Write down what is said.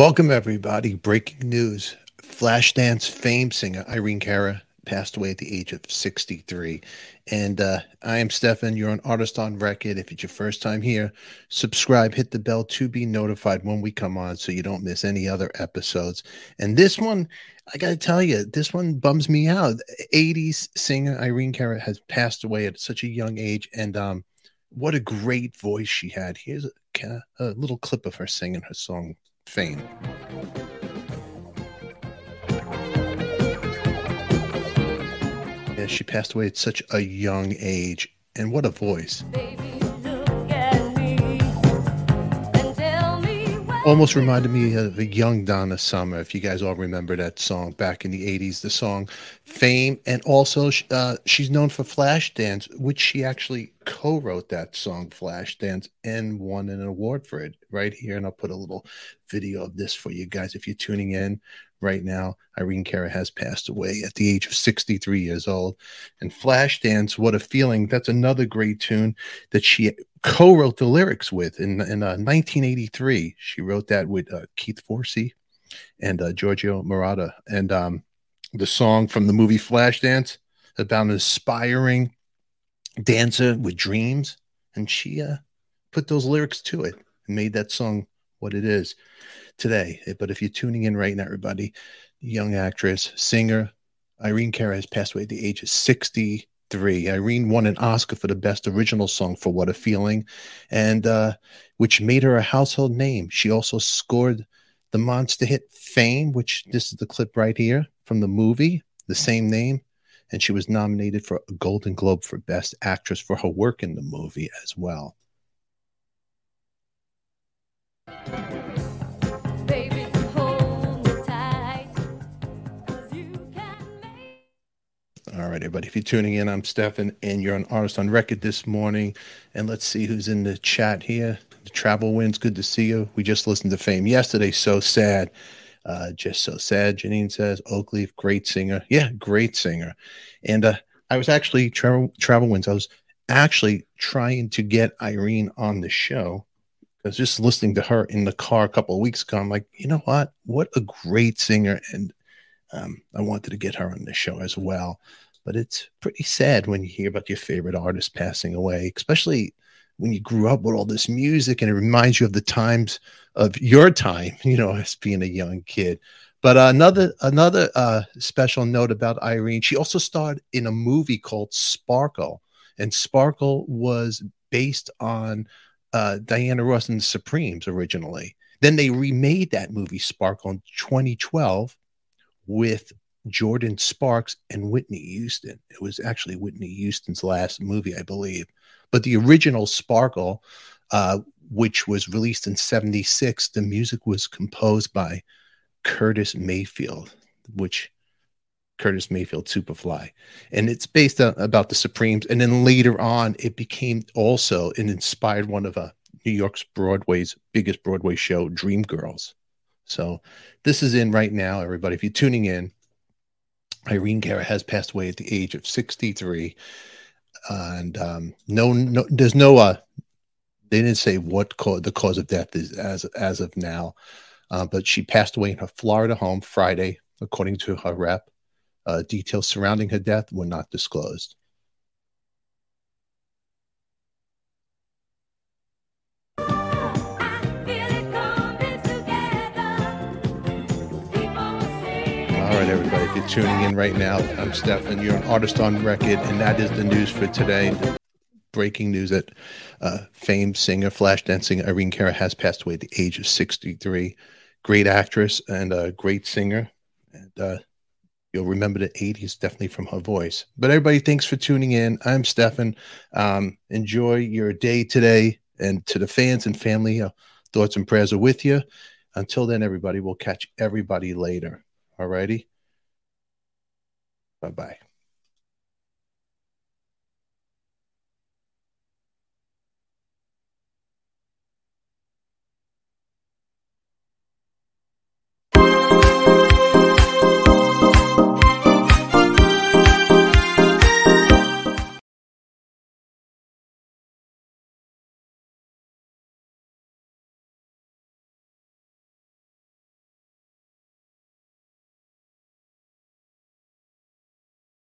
Welcome, everybody. Breaking news Flashdance fame singer Irene Cara passed away at the age of 63. And uh, I am Stefan. You're an artist on record. If it's your first time here, subscribe, hit the bell to be notified when we come on so you don't miss any other episodes. And this one, I got to tell you, this one bums me out. 80s singer Irene Cara has passed away at such a young age. And um, what a great voice she had. Here's a, a little clip of her singing her song fame. Yeah, she passed away at such a young age, and what a voice. Almost reminded me of a young Donna Summer, if you guys all remember that song back in the 80s, the song Fame. And also, uh, she's known for Flashdance, which she actually co wrote that song, Flashdance, and won an award for it right here. And I'll put a little video of this for you guys if you're tuning in right now. Irene Cara has passed away at the age of 63 years old. And Flashdance, What a Feeling, that's another great tune that she co wrote the lyrics with in, in uh, 1983. She wrote that with uh, Keith Forsey and uh, Giorgio Moroder. And um, the song from the movie Flashdance about an aspiring dancer with dreams. And she uh, put those lyrics to it and made that song what it is today. But if you're tuning in right now, everybody, young actress, singer, Irene Cara has passed away at the age of 63. Irene won an Oscar for the best original song for What a Feeling, and uh, which made her a household name. She also scored the monster hit Fame, which this is the clip right here from the movie, the same name. And she was nominated for a Golden Globe for Best Actress for her work in the movie as well. All right, everybody. If you're tuning in, I'm Stefan, and you're an artist on record this morning. And let's see who's in the chat here. The travel wins. Good to see you. We just listened to Fame yesterday. So sad. Uh, just so sad. Janine says Oakleaf, great singer. Yeah, great singer. And uh, I was actually travel travel wins. I was actually trying to get Irene on the show. Was just listening to her in the car a couple of weeks ago. I'm like, you know what? What a great singer. And um, I wanted to get her on the show as well. But it's pretty sad when you hear about your favorite artist passing away, especially when you grew up with all this music and it reminds you of the times of your time, you know, as being a young kid. But uh, another another uh, special note about Irene, she also starred in a movie called Sparkle, and Sparkle was based on uh, Diana Ross and the Supremes originally. Then they remade that movie Sparkle in 2012 with Jordin Sparks and Whitney Houston. It was actually Whitney Houston's last movie, I believe. But the original Sparkle, uh, which was released in 76, the music was composed by Curtis Mayfield, which Curtis Mayfield Superfly. And it's based on, about the Supremes. And then later on, it became also an inspired one of a New York's Broadway's biggest Broadway show, Dreamgirls. So this is in right now, everybody. If you're tuning in, Irene Cara has passed away at the age of 63. And um, no, no, there's no, uh, they didn't say what co- the cause of death is as as of now, uh, but she passed away in her Florida home Friday, according to her rep. Uh, details surrounding her death were not disclosed. right, everybody. If you're tuning in right now, I'm Stefan. You're an artist on record, and that is the news for today. Breaking news that uh, famed singer, flash dancing Irene Cara has passed away at the age of 63. Great actress and a great singer. And uh, you'll remember the 80s definitely from her voice. But everybody, thanks for tuning in. I'm Stefan. Um, enjoy your day today. And to the fans and family, uh, thoughts and prayers are with you. Until then, everybody, we'll catch everybody later. All righty. Bye bye.